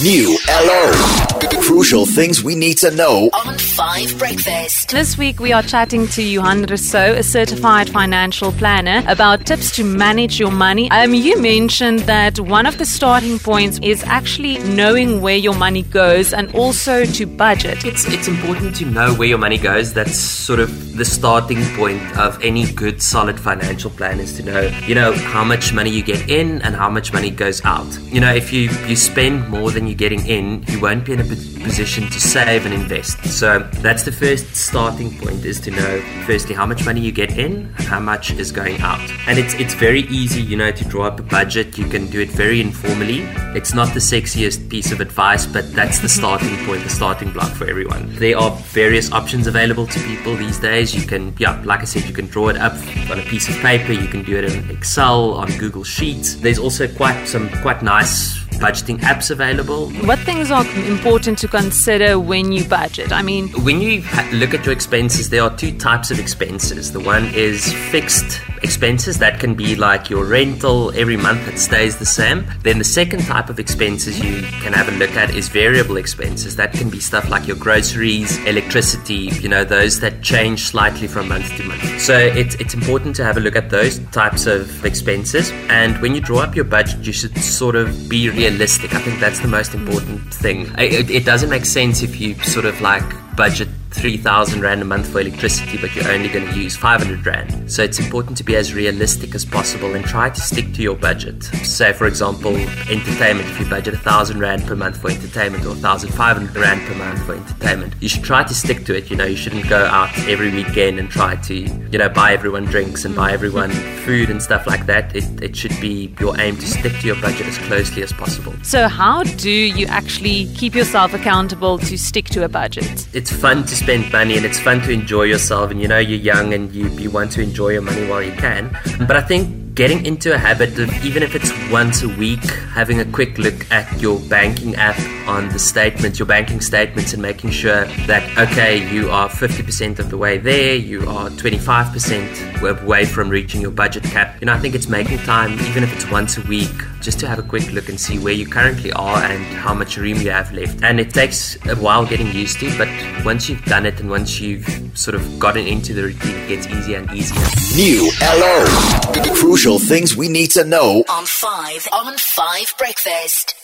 New LO. Crucial things we need to know on 5 Breakfast. This week we are chatting to Johann Rossouw, a certified financial planner, about tips to manage your money. Um, you mentioned that one of the starting points is actually knowing where your money goes and also to budget. It's it's important to know where your money goes. That's sort of the starting point of any good solid financial plan is to know, you know, how much money you get in and how much money goes out. You know, if you you spend more than you're getting in, you won't be in a position to save and invest. So that's the first starting point is to know firstly how much money you get in and how much is going out. And it's it's very easy, you know, to draw up a budget. You can do it very informally. It's not the sexiest piece of advice, but that's the starting point, the starting block for everyone. There are various options available to people these days. You can yeah, like I said, you can draw it up on a piece of paper, you can do it in Excel, on Google Sheets. There's also quite some quite nice budgeting apps available. What things are important to consider when you budget? I mean, when you look at your expenses, there are two types of expenses. The one is fixed expenses that can be like your rental every month it stays the same. Then the second type of expenses you can have a look at is variable expenses. That can be stuff like your groceries, electricity, you know, those that change slightly from month to month. So it's it's important to have a look at those types of expenses. And when you draw up your budget, you should sort of be realistic realistic. I think that's the most important thing. It, it doesn't make sense if you sort of like budget 3,000 Rand a month for electricity, but you're only going to use 500 Rand. So it's important to be as realistic as possible and try to stick to your budget. Say, for example, entertainment, if you budget 1,000 Rand per month for entertainment or 1,500 Rand per month for entertainment, you should try to stick to it. You know, you shouldn't go out every weekend and try to, you know, buy everyone drinks and buy everyone food and stuff like that. It, it should be your aim to stick to your budget as closely as possible. So, how do you actually keep yourself accountable to stick to a budget? It's fun to spend money and it's fun to enjoy yourself and you know you're young and you, you want to enjoy your money while you can. But i think getting into a habit of even if it's once a week having a quick look at your banking app on the statements your banking statements and making sure that okay you are 50% of the way there you are 25% away from reaching your budget cap. You know i think it's making time even if it's once a week just to have a quick look and see where you currently are and how much room you have left. And it takes a while getting used to but once you've done it and once you've sort of gotten into the routine it gets easier and easier. New lo crucial things we need to know on 5 on 5 breakfast